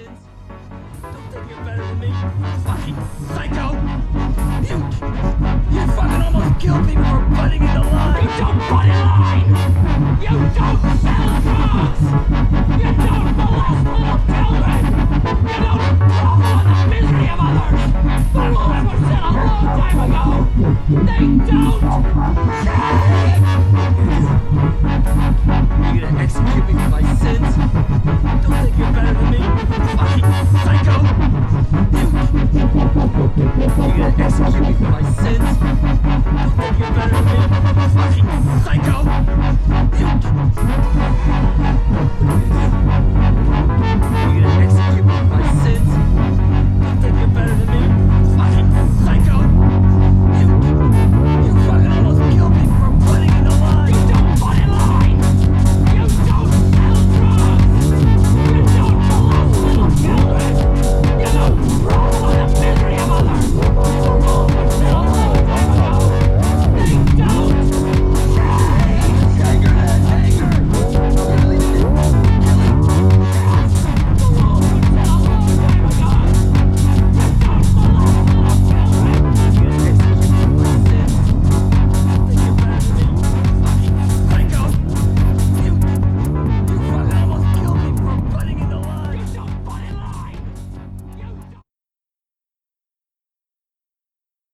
distance. Don't think you're better than me, you fucking psycho! You, you fucking almost killed me for butting into line! You don't butt in line! You don't sell drugs! You don't molest little children! You don't profit on the misery of others! The rules were set a long time ago! They don't change! You're gonna execute me for my sins?